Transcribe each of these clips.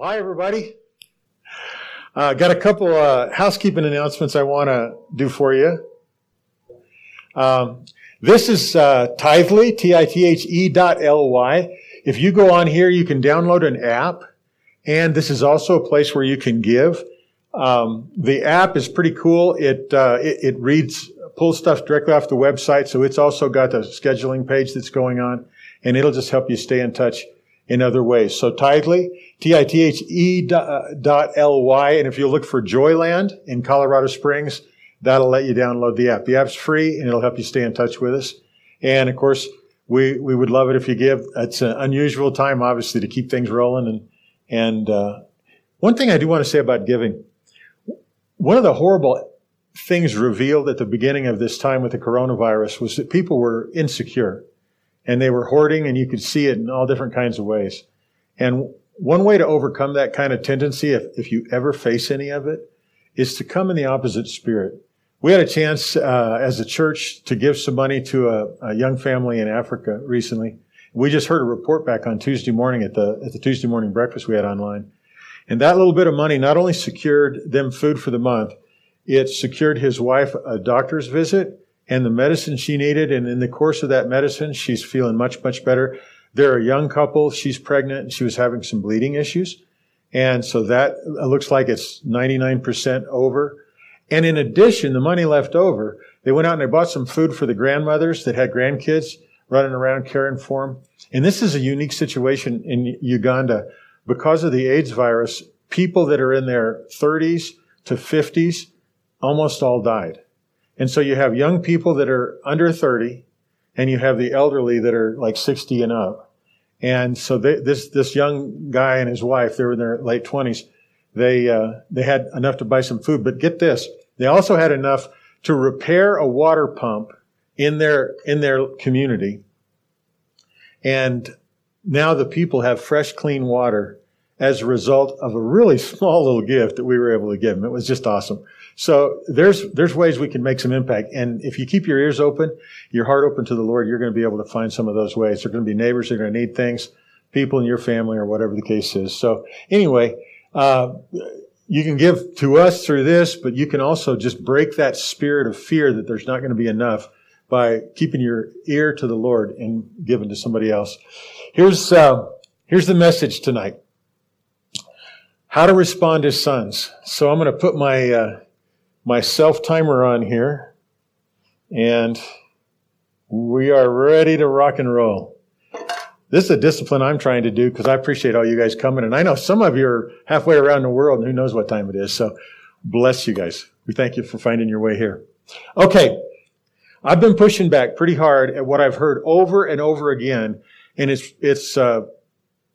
Well, hi, everybody. Uh, got a couple uh, housekeeping announcements I want to do for you. Um, this is uh, Tithely, T-I-T-H-E dot L-Y. If you go on here, you can download an app, and this is also a place where you can give. Um, the app is pretty cool. It, uh, it, it reads, pulls stuff directly off the website, so it's also got the scheduling page that's going on, and it'll just help you stay in touch in other ways. So Tithely, T-I-T-H-E dot L-Y. And if you look for Joyland in Colorado Springs, that'll let you download the app. The app's free and it'll help you stay in touch with us. And of course, we, we would love it if you give. It's an unusual time, obviously, to keep things rolling. And, and, uh, one thing I do want to say about giving, one of the horrible things revealed at the beginning of this time with the coronavirus was that people were insecure and they were hoarding and you could see it in all different kinds of ways. And one way to overcome that kind of tendency, if, if you ever face any of it, is to come in the opposite spirit. We had a chance uh, as a church to give some money to a, a, young family in Africa recently. We just heard a report back on Tuesday morning at the at the Tuesday morning breakfast we had online, and that little bit of money not only secured them food for the month, it secured his wife a doctor's visit and the medicine she needed. And in the course of that medicine, she's feeling much, much better. They're a young couple. She's pregnant and she was having some bleeding issues. And so that looks like it's 99% over. And in addition, the money left over, they went out and they bought some food for the grandmothers that had grandkids running around caring for them. And this is a unique situation in Uganda. Because of the AIDS virus, people that are in their 30s to 50s almost all died. And so you have young people that are under 30 and you have the elderly that are like 60 and up. And so they, this, this young guy and his wife, they were in their late 20s. They, uh, they had enough to buy some food, but get this. They also had enough to repair a water pump in their, in their community. And now the people have fresh, clean water as a result of a really small little gift that we were able to give them. It was just awesome. So there's, there's ways we can make some impact. And if you keep your ears open, your heart open to the Lord, you're going to be able to find some of those ways. There are going to be neighbors that are going to need things, people in your family or whatever the case is. So anyway, uh, you can give to us through this, but you can also just break that spirit of fear that there's not going to be enough by keeping your ear to the Lord and giving to somebody else. Here's, uh, here's the message tonight. How to respond as sons. So I'm going to put my, uh, my self timer on here, and we are ready to rock and roll. This is a discipline I'm trying to do because I appreciate all you guys coming, and I know some of you are halfway around the world, and who knows what time it is. So bless you guys. We thank you for finding your way here. Okay. I've been pushing back pretty hard at what I've heard over and over again, and it's it's uh,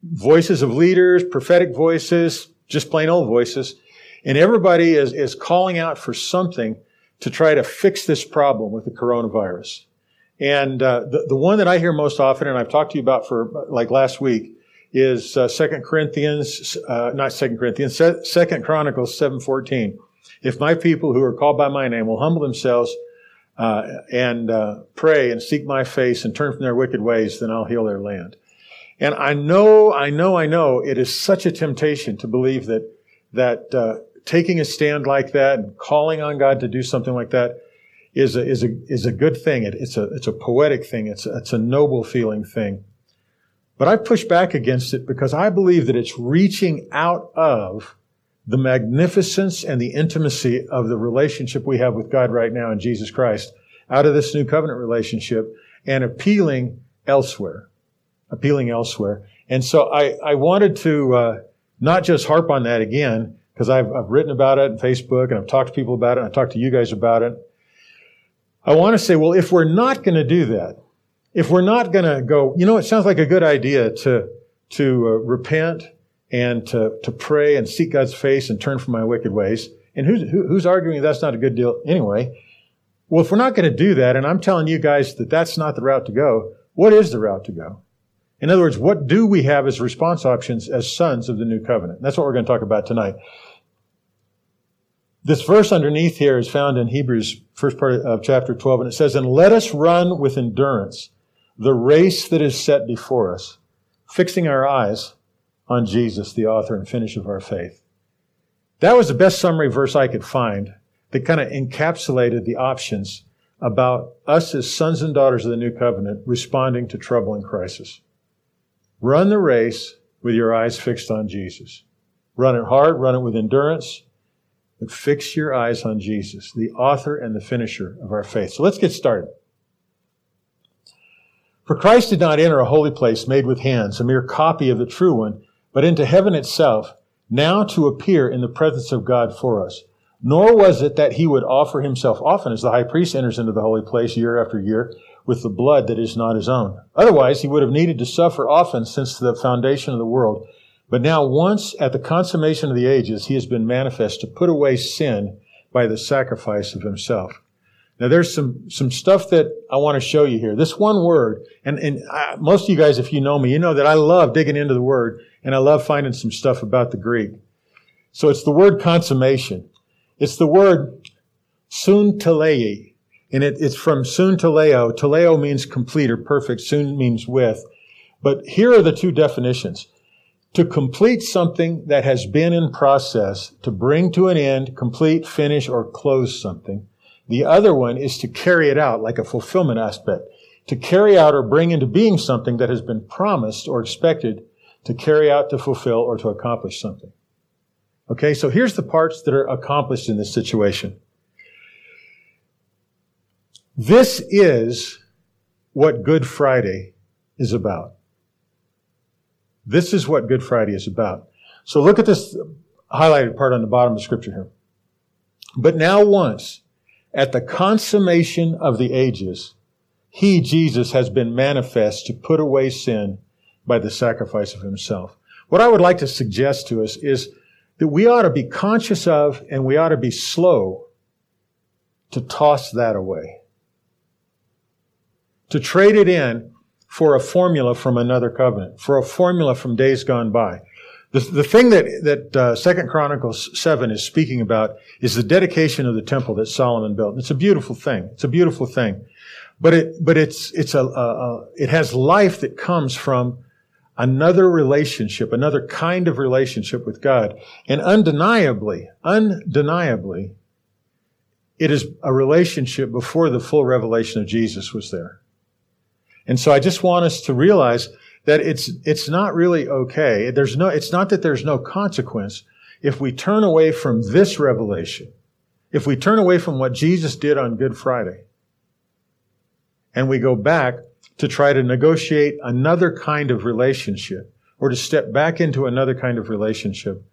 voices of leaders, prophetic voices, just plain old voices, and everybody is, is calling out for something to try to fix this problem with the coronavirus. And uh, the, the one that I hear most often, and I've talked to you about for like last week, is uh, Second Corinthians, uh, not Second Corinthians, Second Chronicles seven fourteen. If my people who are called by my name will humble themselves uh, and uh, pray and seek my face and turn from their wicked ways, then I'll heal their land. And I know, I know, I know, it is such a temptation to believe that that uh, taking a stand like that and calling on God to do something like that is a, is a, is a good thing. It, it's a, it's a poetic thing. It's a, it's a noble feeling thing. But I push back against it because I believe that it's reaching out of the magnificence and the intimacy of the relationship we have with God right now in Jesus Christ out of this new covenant relationship and appealing elsewhere, appealing elsewhere. And so I, I wanted to, uh, not just harp on that again, because I've, I've written about it on Facebook and I've talked to people about it and I've talked to you guys about it. I want to say, well, if we're not going to do that, if we're not going to go, you know, it sounds like a good idea to, to uh, repent and to, to pray and seek God's face and turn from my wicked ways. And who's, who, who's arguing that's not a good deal anyway? Well, if we're not going to do that, and I'm telling you guys that that's not the route to go, what is the route to go? In other words, what do we have as response options as sons of the new covenant? That's what we're going to talk about tonight. This verse underneath here is found in Hebrews, first part of chapter 12, and it says, And let us run with endurance the race that is set before us, fixing our eyes on Jesus, the author and finish of our faith. That was the best summary verse I could find that kind of encapsulated the options about us as sons and daughters of the new covenant responding to trouble and crisis. Run the race with your eyes fixed on Jesus. Run it hard, run it with endurance, but fix your eyes on Jesus, the author and the finisher of our faith. So let's get started. For Christ did not enter a holy place made with hands, a mere copy of the true one, but into heaven itself, now to appear in the presence of God for us. Nor was it that he would offer himself often as the high priest enters into the holy place year after year with the blood that is not his own. Otherwise, he would have needed to suffer often since the foundation of the world. But now, once at the consummation of the ages, he has been manifest to put away sin by the sacrifice of himself. Now, there's some, some stuff that I want to show you here. This one word, and, and I, most of you guys, if you know me, you know that I love digging into the word, and I love finding some stuff about the Greek. So it's the word consummation. It's the word suntelei, and it, it's from sunteleo. Teleo means complete or perfect. Sun means with. But here are the two definitions. To complete something that has been in process, to bring to an end, complete, finish, or close something. The other one is to carry it out, like a fulfillment aspect. To carry out or bring into being something that has been promised or expected to carry out, to fulfill, or to accomplish something. Okay, so here's the parts that are accomplished in this situation. This is what Good Friday is about. This is what Good Friday is about. So look at this highlighted part on the bottom of scripture here. But now once, at the consummation of the ages, he, Jesus, has been manifest to put away sin by the sacrifice of himself. What I would like to suggest to us is that we ought to be conscious of and we ought to be slow to toss that away. To trade it in for a formula from another covenant, for a formula from days gone by. The, the thing that, that uh, Second Chronicles 7 is speaking about is the dedication of the temple that Solomon built. It's a beautiful thing. It's a beautiful thing. But it, but it's, it's a, a, a it has life that comes from another relationship, another kind of relationship with God. And undeniably, undeniably, it is a relationship before the full revelation of Jesus was there. And so I just want us to realize that it's, it's not really okay. There's no, it's not that there's no consequence if we turn away from this revelation, if we turn away from what Jesus did on Good Friday, and we go back to try to negotiate another kind of relationship or to step back into another kind of relationship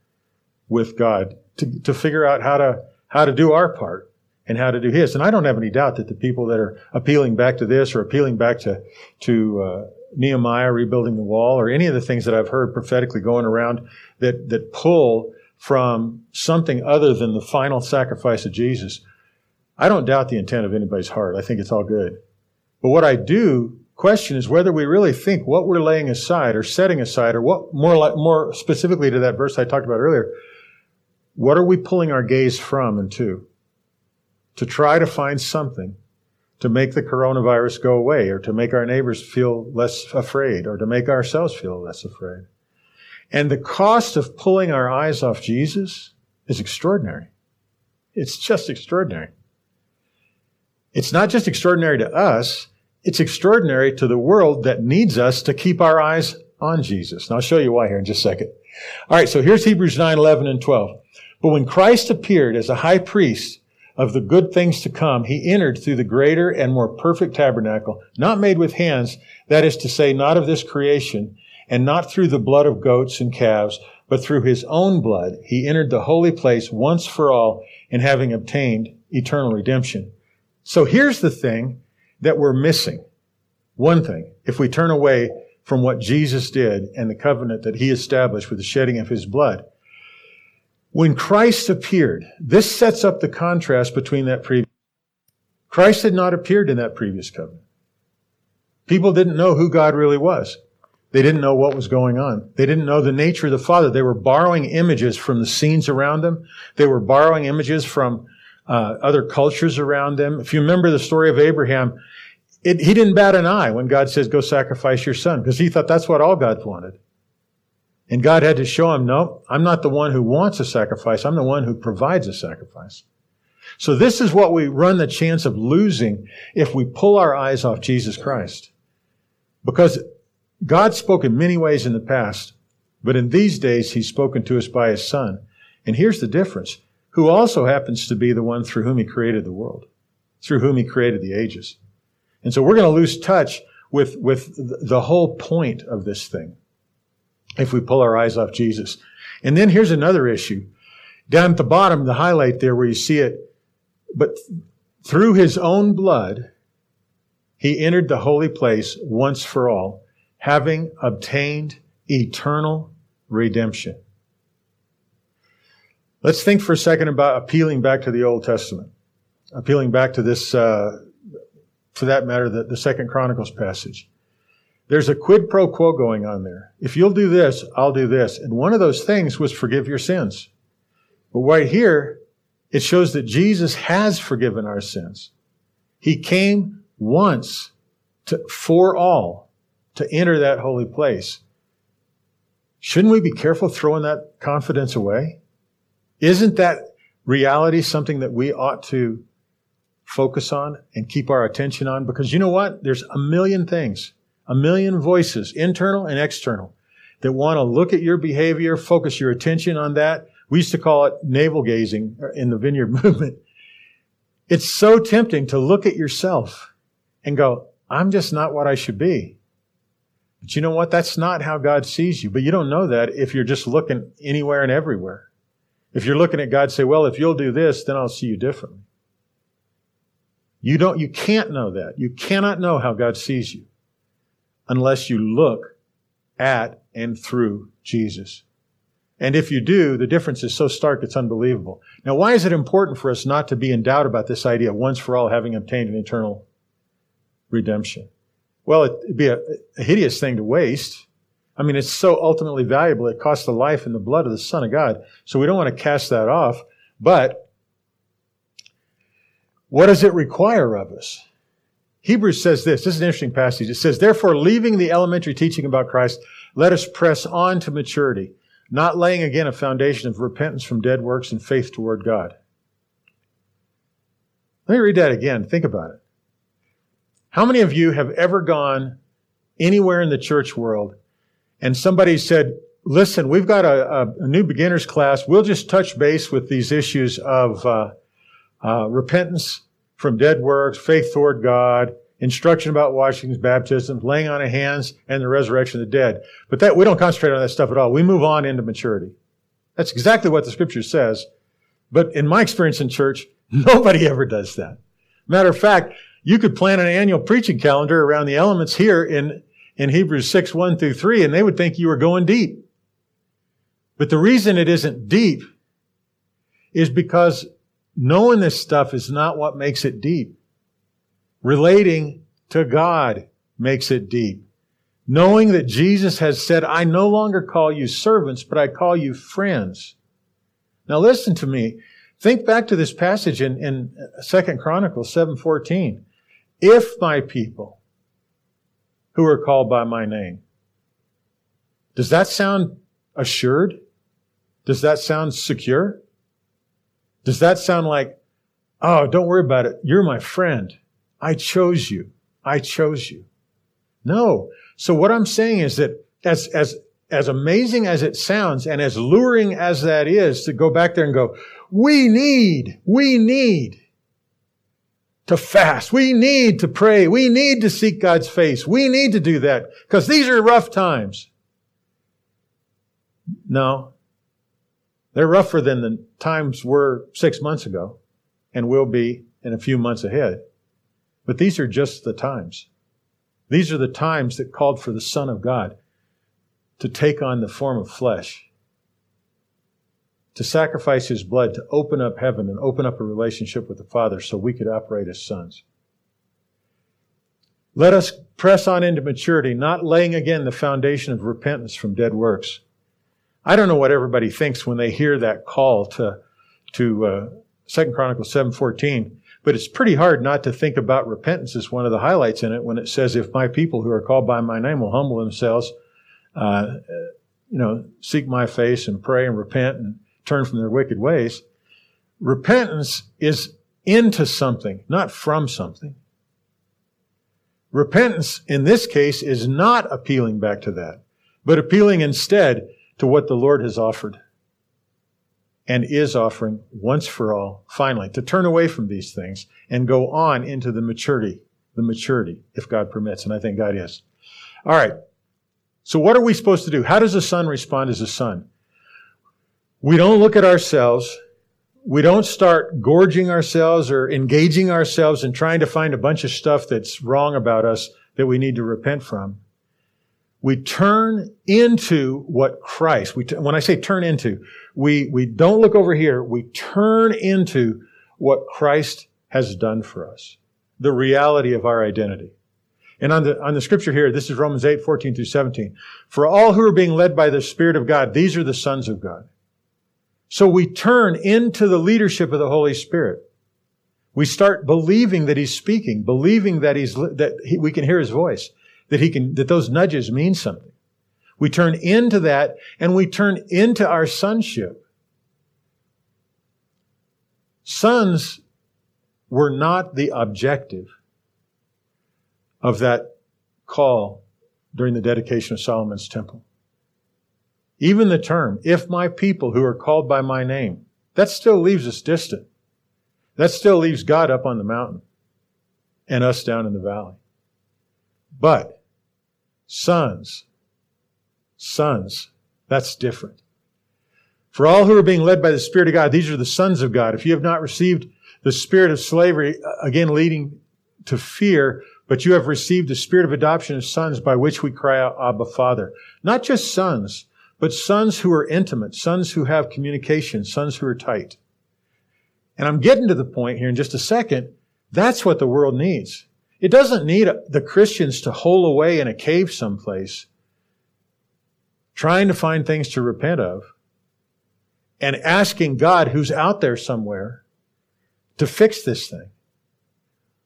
with God to, to figure out how to, how to do our part and how to do his. And I don't have any doubt that the people that are appealing back to this or appealing back to, to, uh, Nehemiah rebuilding the wall or any of the things that I've heard prophetically going around that, that pull from something other than the final sacrifice of Jesus. I don't doubt the intent of anybody's heart. I think it's all good. But what I do question is whether we really think what we're laying aside or setting aside, or what more like, more specifically to that verse I talked about earlier, what are we pulling our gaze from and to? To try to find something to make the coronavirus go away, or to make our neighbors feel less afraid, or to make ourselves feel less afraid. And the cost of pulling our eyes off Jesus is extraordinary. It's just extraordinary. It's not just extraordinary to us, it's extraordinary to the world that needs us to keep our eyes on Jesus. And I'll show you why here in just a second. All right, so here's Hebrews 9, 11, and 12. But when Christ appeared as a high priest of the good things to come, he entered through the greater and more perfect tabernacle, not made with hands, that is to say, not of this creation, and not through the blood of goats and calves, but through his own blood, he entered the holy place once for all, and having obtained eternal redemption. So here's the thing that we're missing. One thing, if we turn away from what Jesus did and the covenant that he established with the shedding of his blood. When Christ appeared, this sets up the contrast between that previous. Christ had not appeared in that previous covenant. People didn't know who God really was. They didn't know what was going on. They didn't know the nature of the Father. They were borrowing images from the scenes around them. They were borrowing images from uh, other cultures around them. If you remember the story of Abraham, it, he didn't bat an eye when God says, go sacrifice your son, because he thought that's what all God wanted. And God had to show him, no, I'm not the one who wants a sacrifice. I'm the one who provides a sacrifice. So this is what we run the chance of losing if we pull our eyes off Jesus Christ. Because God spoke in many ways in the past, but in these days he's spoken to us by his son. And here's the difference, who also happens to be the one through whom he created the world, through whom he created the ages. And so we're going to lose touch with, with the whole point of this thing if we pull our eyes off Jesus. And then here's another issue. Down at the bottom, the highlight there where you see it, but through his own blood, he entered the holy place once for all, having obtained eternal redemption. Let's think for a second about appealing back to the Old Testament, appealing back to this, uh, for that matter, the, the Second Chronicles passage. There's a quid pro quo going on there. If you'll do this, I'll do this. And one of those things was forgive your sins. But right here, it shows that Jesus has forgiven our sins. He came once to, for all to enter that holy place. Shouldn't we be careful throwing that confidence away? Isn't that reality something that we ought to focus on and keep our attention on? Because you know what? There's a million things, a million voices, internal and external, that want to look at your behavior, focus your attention on that. We used to call it navel gazing in the vineyard movement. It's so tempting to look at yourself and go, I'm just not what I should be. But you know what? That's not how God sees you. But you don't know that if you're just looking anywhere and everywhere. If you're looking at God, say, well, if you'll do this, then I'll see you differently. You don't, you can't know that. You cannot know how God sees you unless you look at and through Jesus. And if you do, the difference is so stark it's unbelievable. Now, why is it important for us not to be in doubt about this idea once for all having obtained an eternal redemption? Well, it'd be a, a hideous thing to waste. I mean, it's so ultimately valuable. It costs the life and the blood of the Son of God. So we don't want to cast that off. But what does it require of us? Hebrews says this. This is an interesting passage. It says, Therefore, leaving the elementary teaching about Christ, let us press on to maturity, not laying again a foundation of repentance from dead works and faith toward God. Let me read that again. Think about it. How many of you have ever gone anywhere in the church world and somebody said, listen, we've got a, a, new beginners class. We'll just touch base with these issues of uh, uh, repentance from dead works, faith toward God, instruction about washings, baptism, laying on of hands, and the resurrection of the dead. But that we don't concentrate on that stuff at all. We move on into maturity. That's exactly what the scripture says. But in my experience in church, nobody ever does that. Matter of fact, you could plan an annual preaching calendar around the elements here in, in Hebrews 6, 1 through 3, and they would think you were going deep. But the reason it isn't deep is because knowing this stuff is not what makes it deep. Relating to God makes it deep. Knowing that Jesus has said, I no longer call you servants, but I call you friends. Now listen to me. Think back to this passage in, in 2 Chronicles 7.14 if my people who are called by my name. Does that sound assured? Does that sound secure? Does that sound like, oh, don't worry about it. You're my friend. I chose you. I chose you. No. So what I'm saying is that as, as, as amazing as it sounds and as luring as that is to go back there and go, we need, we need to fast. We need to pray. We need to seek God's face. We need to do that because these are rough times. No. They're rougher than the times were six months ago and will be in a few months ahead. But these are just the times. These are the times that called for the Son of God to take on the form of flesh to sacrifice his blood to open up heaven and open up a relationship with the Father so we could operate as sons. Let us press on into maturity, not laying again the foundation of repentance from dead works. I don't know what everybody thinks when they hear that call to, to, uh, 2 Chronicles 7.14, but it's pretty hard not to think about repentance as one of the highlights in it when it says, if my people who are called by my name will humble themselves, uh, you know, seek my face and pray and repent and turn from their wicked ways. Repentance is into something, not from something. Repentance in this case is not appealing back to that, but appealing instead to what the Lord has offered and is offering once for all, finally, to turn away from these things and go on into the maturity, the maturity, if God permits. And I think God is. All right. So what are we supposed to do? How does a son respond as a son? We don't look at ourselves. We don't start gorging ourselves or engaging ourselves in trying to find a bunch of stuff that's wrong about us that we need to repent from. We turn into what Christ, we when I say turn into, we, we don't look over here. We turn into what Christ has done for us. The reality of our identity. And on the, on the scripture here, this is Romans 8, 14 through 17. For all who are being led by the Spirit of God, these are the sons of God. So we turn into the leadership of the Holy Spirit. We start believing that He's speaking, believing that He's, that he, we can hear His voice, that He can, that those nudges mean something. We turn into that and we turn into our sonship. Sons were not the objective of that call during the dedication of Solomon's temple. Even the term, if my people who are called by my name, that still leaves us distant. That still leaves God up on the mountain and us down in the valley. But sons, sons, that's different. For all who are being led by the Spirit of God, these are the sons of God. If you have not received the spirit of slavery, uh, again leading to fear, but you have received the spirit of adoption as sons by which we cry out, Abba, Father. Not just sons, but sons who are intimate, sons who have communication, sons who are tight. And I'm getting to the point here in just a second. That's what the world needs. It doesn't need the Christians to hole away in a cave someplace, trying to find things to repent of, and asking God, who's out there somewhere, to fix this thing.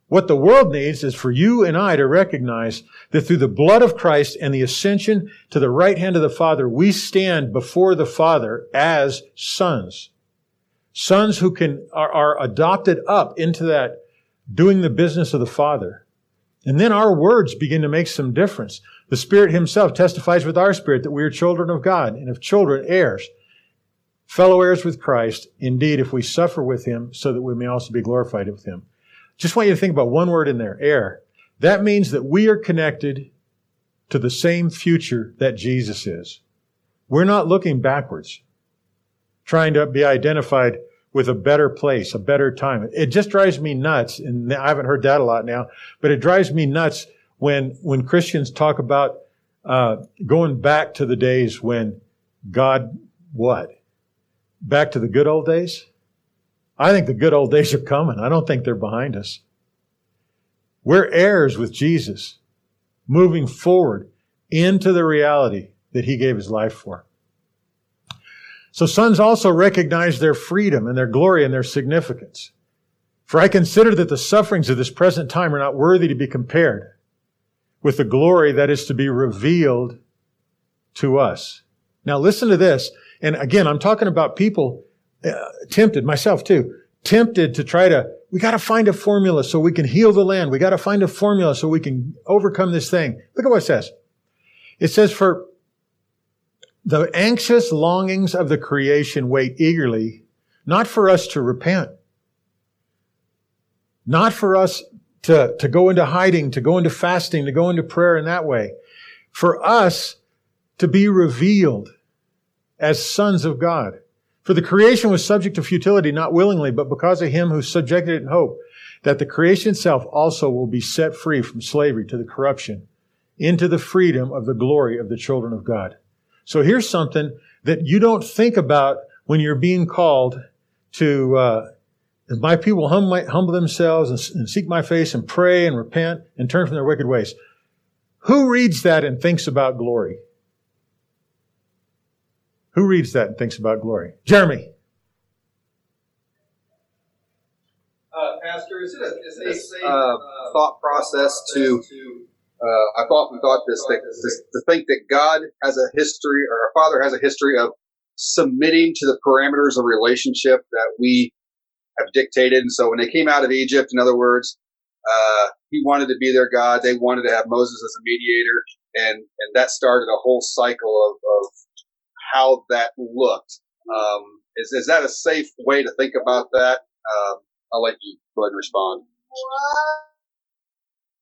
What the world needs is for you and I to recognize that through the blood of Christ and the ascension to the right hand of the Father, we stand before the Father as sons. Sons who can, are, are adopted up into that doing the business of the Father. And then our words begin to make some difference. The Spirit Himself testifies with our spirit that we are children of God, and if children, heirs, fellow heirs with Christ, indeed, if we suffer with Him, so that we may also be glorified with Him. Just want you to think about one word in there, heir. That means that we are connected to the same future that Jesus is. We're not looking backwards, trying to be identified with a better place, a better time. It just drives me nuts, and I haven't heard that a lot now, but it drives me nuts when, when Christians talk about uh, going back to the days when God, what? Back to the good old days? I think the good old days are coming. I don't think they're behind us. We're heirs with Jesus, moving forward into the reality that he gave his life for. So sons also recognize their freedom and their glory and their significance. For I consider that the sufferings of this present time are not worthy to be compared with the glory that is to be revealed to us. Now listen to this. And again, I'm talking about people uh, tempted, myself too, tempted to try to, we got to find a formula so we can heal the land. We got to find a formula so we can overcome this thing. Look at what it says. It says, for the anxious longings of the creation wait eagerly, not for us to repent, not for us to, to go into hiding, to go into fasting, to go into prayer in that way, for us to be revealed as sons of God. For the creation was subject to futility, not willingly, but because of him who subjected it in hope, that the creation itself also will be set free from slavery to the corruption into the freedom of the glory of the children of God. So here's something that you don't think about when you're being called to, uh, my people humble, humble themselves and, and seek my face and pray and repent and turn from their wicked ways. Who reads that and thinks about glory? Who reads that and thinks about glory? Jeremy. Uh, Pastor, is it a, is a uh, thought process to uh, I thought we thought this, this to think that God has a history or our Father has a history of submitting to the parameters of relationship that we have dictated. And so when they came out of Egypt, in other words, uh, he wanted to be their God. They wanted to have Moses as a mediator, and and that started a whole cycle of, of how that looked. Um, is is that a safe way to think about that? Um, I'll let you go ahead and respond.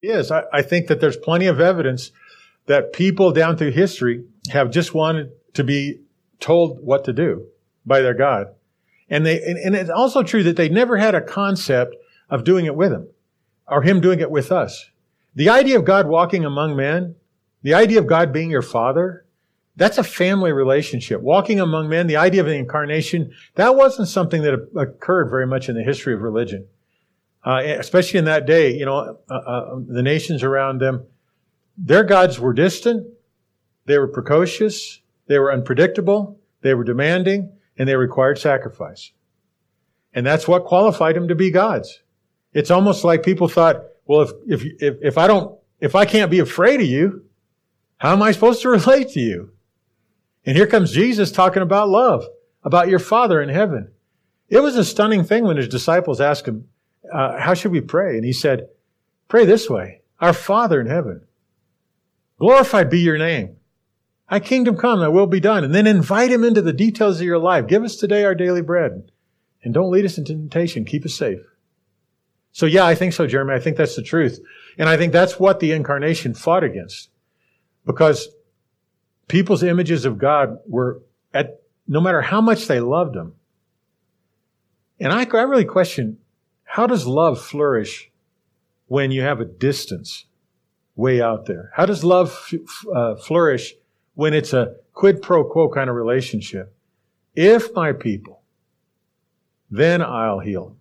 Yes, I, I think that there's plenty of evidence that people down through history have just wanted to be told what to do by their God. And they, and, and it's also true that they never had a concept of doing it with him or him doing it with us. The idea of God walking among men, the idea of God being your father, that's a family relationship. Walking among men, the idea of the incarnation, that wasn't something that occurred very much in the history of religion. Uh, especially in that day, you know, uh, uh, the nations around them, their gods were distant, they were precocious, they were unpredictable, they were demanding, and they required sacrifice. And that's what qualified them to be gods. It's almost like people thought, well, if, if, if, if I don't, if I can't be afraid of you, how am I supposed to relate to you? And here comes Jesus talking about love, about your Father in heaven. It was a stunning thing when his disciples asked him, uh, how should we pray? And he said, pray this way. Our Father in heaven, glorified be your name. Thy kingdom come, thy will be done. And then invite him into the details of your life. Give us today our daily bread. And don't lead us into temptation. Keep us safe. So yeah, I think so, Jeremy. I think that's the truth. And I think that's what the incarnation fought against. Because people's images of God were at, no matter how much they loved him. And I, I really question, how does love flourish when you have a distance way out there? How does love f- uh, flourish when it's a quid pro quo kind of relationship. If my people, then I'll heal.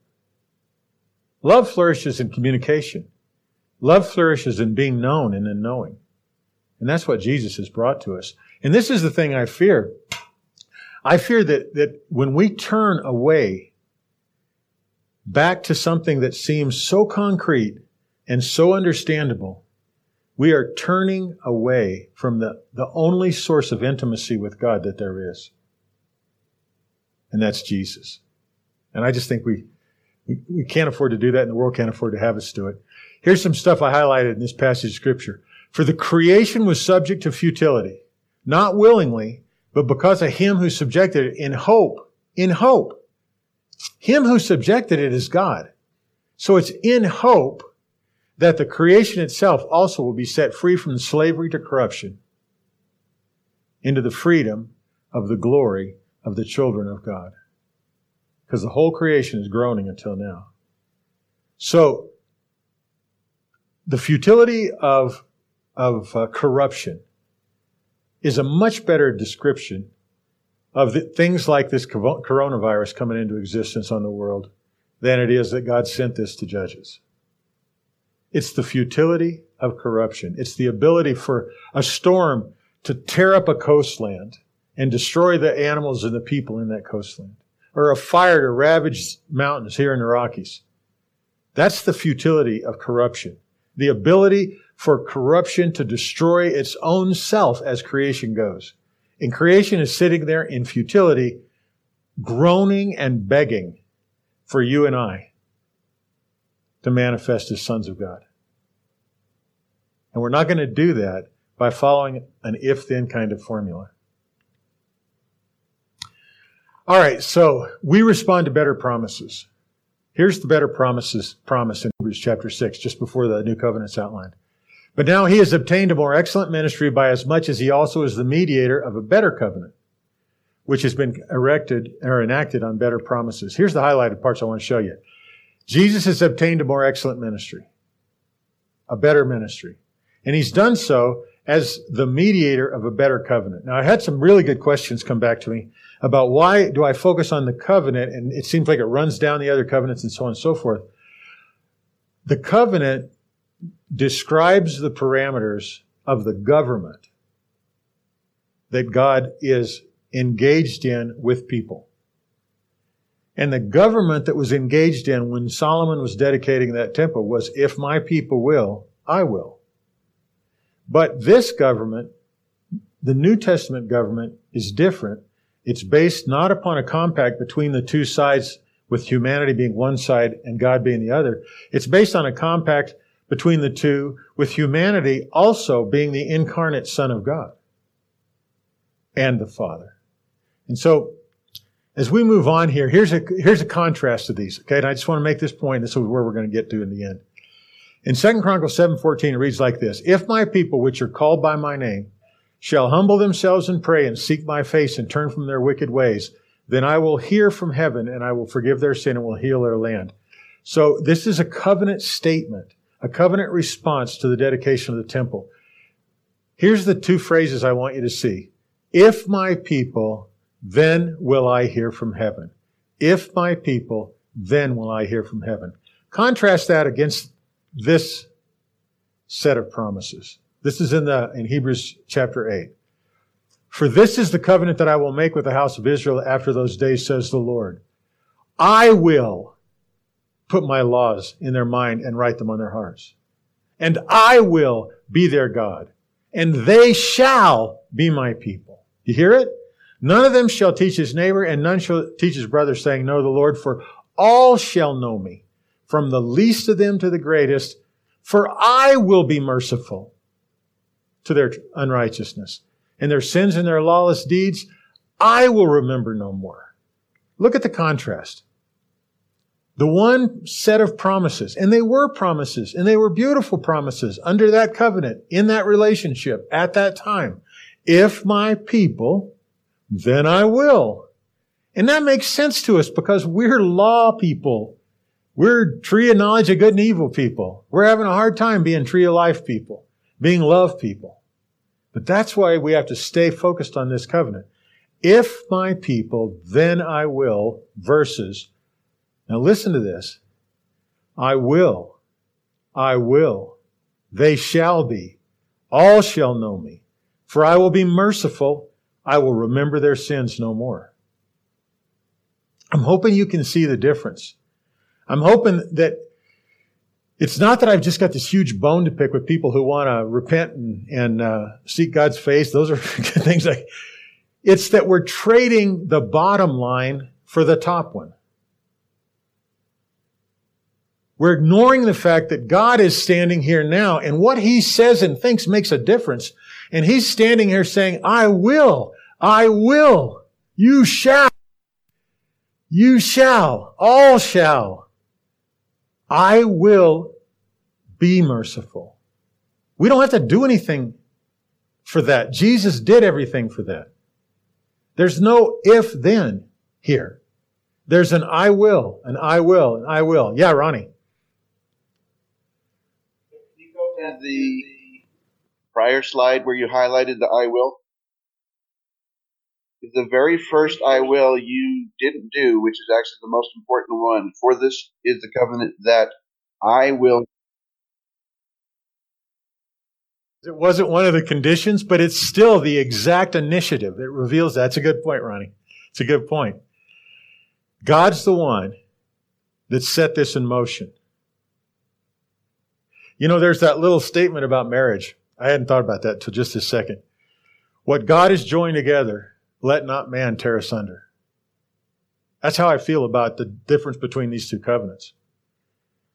Love flourishes in communication. Love flourishes in being known and in knowing. And that's what Jesus has brought to us. And this is the thing I fear. I fear that, that when we turn away back to something that seems so concrete and so understandable, we are turning away from the, the only source of intimacy with God that there is. And that's Jesus. And I just think we, we, we can't afford to do that and the world can't afford to have us do it. Here's some stuff I highlighted in this passage of scripture. For the creation was subject to futility, not willingly, but because of him who subjected it in hope, in hope. Him who subjected it is God. So it's in hope that the creation itself also will be set free from slavery to corruption into the freedom of the glory of the children of God. Because the whole creation is groaning until now. So, the futility of, of uh, corruption is a much better description of the, things like this coronavirus coming into existence on the world than it is that God sent this to judges. It's the futility of corruption. It's the ability for a storm to tear up a coastland and destroy the animals and the people in that coastland, or a fire to ravage mountains here in the Rockies. That's the futility of corruption. The ability for corruption to destroy its own self as creation goes. And creation is sitting there in futility, groaning and begging for you and I to manifest as sons of God. And we're not going to do that by following an if then kind of formula. All right, so we respond to better promises. Here's the better promises promise in Hebrews chapter 6, just before the new covenant's outlined. But now he has obtained a more excellent ministry by as much as he also is the mediator of a better covenant, which has been erected or enacted on better promises. Here's the highlighted parts I want to show you. Jesus has obtained a more excellent ministry, a better ministry. And he's done so as the mediator of a better covenant. Now, I had some really good questions come back to me about why do I focus on the covenant and it seems like it runs down the other covenants and so on and so forth. The covenant describes the parameters of the government that God is engaged in with people. And the government that was engaged in when Solomon was dedicating that temple was, if my people will, I will. But this government, the New Testament government, is different. It's based not upon a compact between the two sides, with humanity being one side and God being the other. It's based on a compact between the two, with humanity also being the incarnate Son of God and the Father. And so, as we move on here, here's a, here's a contrast to these, okay? And I just want to make this point. This is where we're going to get to in the end. In 2 Chronicles 7.14, it reads like this, If my people, which are called by my name, shall humble themselves and pray and seek my face and turn from their wicked ways, then I will hear from heaven and I will forgive their sin and will heal their land. So this is a covenant statement, a covenant response to the dedication of the temple. Here's the two phrases I want you to see. If my people, then will I hear from heaven. If my people, then will I hear from heaven. Contrast that against this set of promises. This is in the, in Hebrews chapter 8. For this is the covenant that I will make with the house of Israel after those days, says the Lord. I will put my laws in their mind and write them on their hearts. And I will be their God. And they shall be my people. You hear it? None of them shall teach his neighbor and none shall teach his brother saying, know the Lord, for all shall know me, from the least of them to the greatest, for I will be merciful to their unrighteousness and their sins and their lawless deeds, I will remember no more. Look at the contrast. The one set of promises, and they were promises, and they were beautiful promises under that covenant, in that relationship, at that time. If my people, then I will. And that makes sense to us because we're law people. We're tree of knowledge of good and evil people. We're having a hard time being tree of life people, being love people. But that's why we have to stay focused on this covenant. If my people, then I will, verses. Now listen to this. I will. I will. They shall be. All shall know me. For I will be merciful. I will remember their sins no more. I'm hoping you can see the difference. I'm hoping that it's not that I've just got this huge bone to pick with people who want to repent and, and uh, seek God's face. Those are good things like, it's that we're trading the bottom line for the top one. We're ignoring the fact that God is standing here now and what he says and thinks makes a difference. And he's standing here saying, I will, I will, you shall, you shall, all shall. I will be merciful. We don't have to do anything for that. Jesus did everything for that. There's no if then here. There's an I will, an I will, an I will. Yeah, Ronnie. Can you go to the prior slide where you highlighted the I will? The very first I will you didn't do, which is actually the most important one. For this is the covenant that I will It wasn't one of the conditions, but it's still the exact initiative. It reveals that. that's a good point, Ronnie. It's a good point. God's the one that set this in motion. You know, there's that little statement about marriage. I hadn't thought about that until just a second. What God has joined together, let not man tear asunder. That's how I feel about the difference between these two covenants.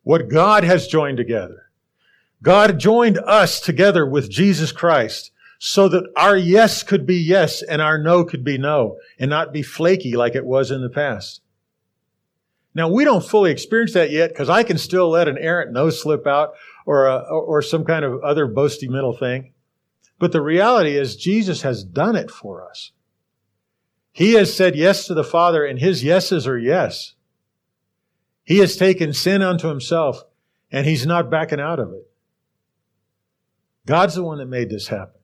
What God has joined together, God joined us together with Jesus Christ so that our yes could be yes and our no could be no and not be flaky like it was in the past. Now we don't fully experience that yet because I can still let an errant no slip out or a, or some kind of other boasty mental thing. But the reality is Jesus has done it for us. He has said yes to the Father and his yeses are yes. He has taken sin unto himself and he's not backing out of it. God's the one that made this happen.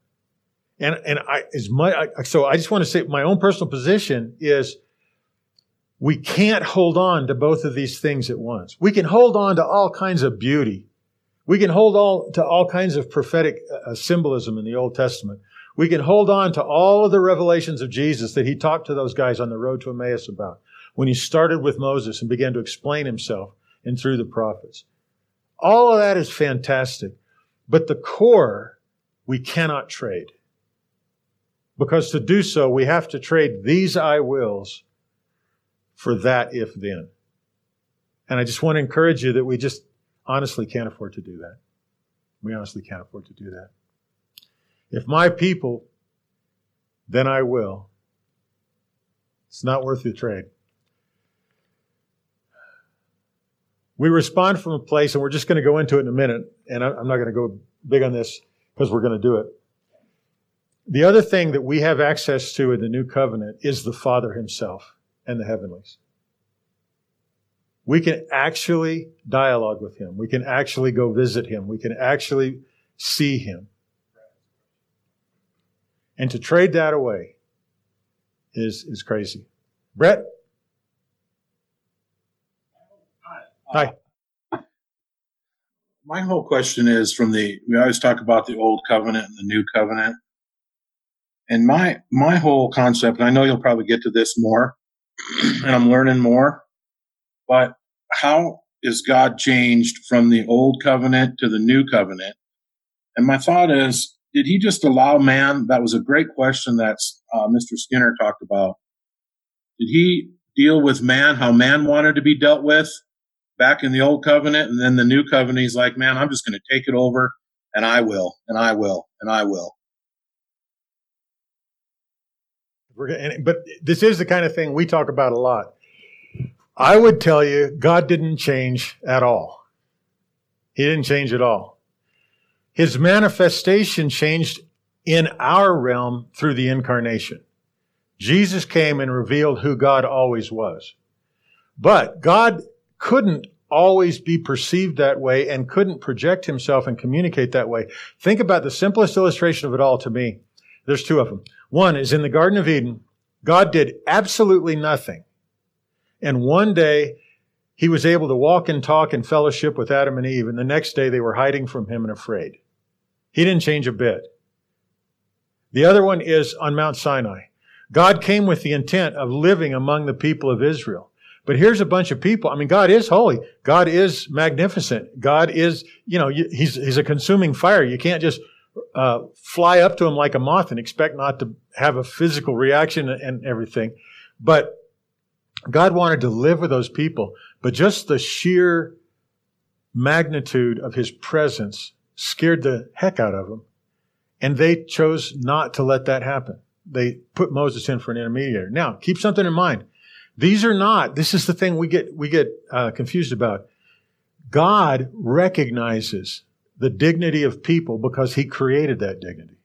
And, and I, is my, I, so I just want to say my own personal position is we can't hold on to both of these things at once. We can hold on to all kinds of beauty. We can hold on to all kinds of prophetic uh, symbolism in the Old Testament. We can hold on to all of the revelations of Jesus that he talked to those guys on the road to Emmaus about when he started with Moses and began to explain himself and through the prophets. All of that is fantastic. But the core we cannot trade. Because to do so, we have to trade these I wills for that if then. And I just want to encourage you that we just honestly can't afford to do that. We honestly can't afford to do that. If my people, then I will. It's not worth the trade. We respond from a place, and we're just going to go into it in a minute, and I'm not going to go big on this because we're going to do it. The other thing that we have access to in the new covenant is the Father Himself and the heavenlies. We can actually dialogue with Him. We can actually go visit Him. We can actually see Him. And to trade that away is, is crazy. Brett? Hi. My whole question is from the, we always talk about the old covenant and the new covenant. And my, my whole concept, and I know you'll probably get to this more, and I'm learning more, but how is God changed from the old covenant to the new covenant? And my thought is, did he just allow man? That was a great question that uh, Mr. Skinner talked about. Did he deal with man how man wanted to be dealt with? back in the old covenant and then the new covenant he's like man i'm just going to take it over and i will and i will and i will but this is the kind of thing we talk about a lot i would tell you god didn't change at all he didn't change at all his manifestation changed in our realm through the incarnation jesus came and revealed who god always was but god couldn't always be perceived that way and couldn't project himself and communicate that way. Think about the simplest illustration of it all to me. There's two of them. One is in the Garden of Eden, God did absolutely nothing. And one day, he was able to walk and talk and fellowship with Adam and Eve, and the next day they were hiding from him and afraid. He didn't change a bit. The other one is on Mount Sinai. God came with the intent of living among the people of Israel. But here's a bunch of people. I mean, God is holy. God is magnificent. God is, you know, he's, he's a consuming fire. You can't just uh, fly up to him like a moth and expect not to have a physical reaction and everything. But God wanted to live with those people. But just the sheer magnitude of his presence scared the heck out of them. And they chose not to let that happen. They put Moses in for an intermediary. Now, keep something in mind. These are not, this is the thing we get, we get uh, confused about. God recognizes the dignity of people because he created that dignity.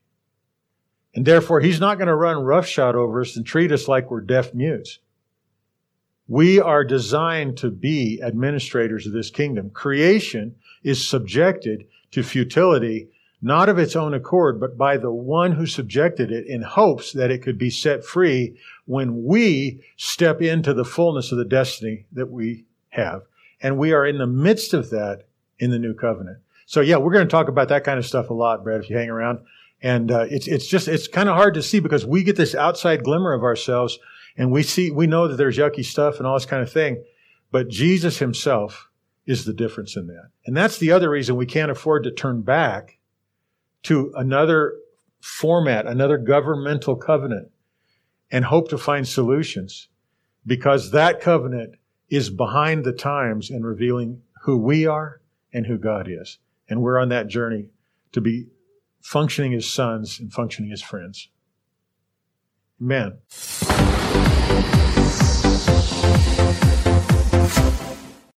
And therefore, he's not going to run roughshod over us and treat us like we're deaf mutes. We are designed to be administrators of this kingdom. Creation is subjected to futility, not of its own accord, but by the one who subjected it in hopes that it could be set free when we step into the fullness of the destiny that we have. And we are in the midst of that in the new covenant. So yeah, we're going to talk about that kind of stuff a lot, Brad, if you hang around. And uh, it's it's just it's kind of hard to see because we get this outside glimmer of ourselves, and we see we know that there's yucky stuff and all this kind of thing, but Jesus Himself is the difference in that, and that's the other reason we can't afford to turn back to another format, another governmental covenant and hope to find solutions because that covenant is behind the times in revealing who we are and who God is. And we're on that journey to be functioning as sons and functioning as friends. Amen. Thank you.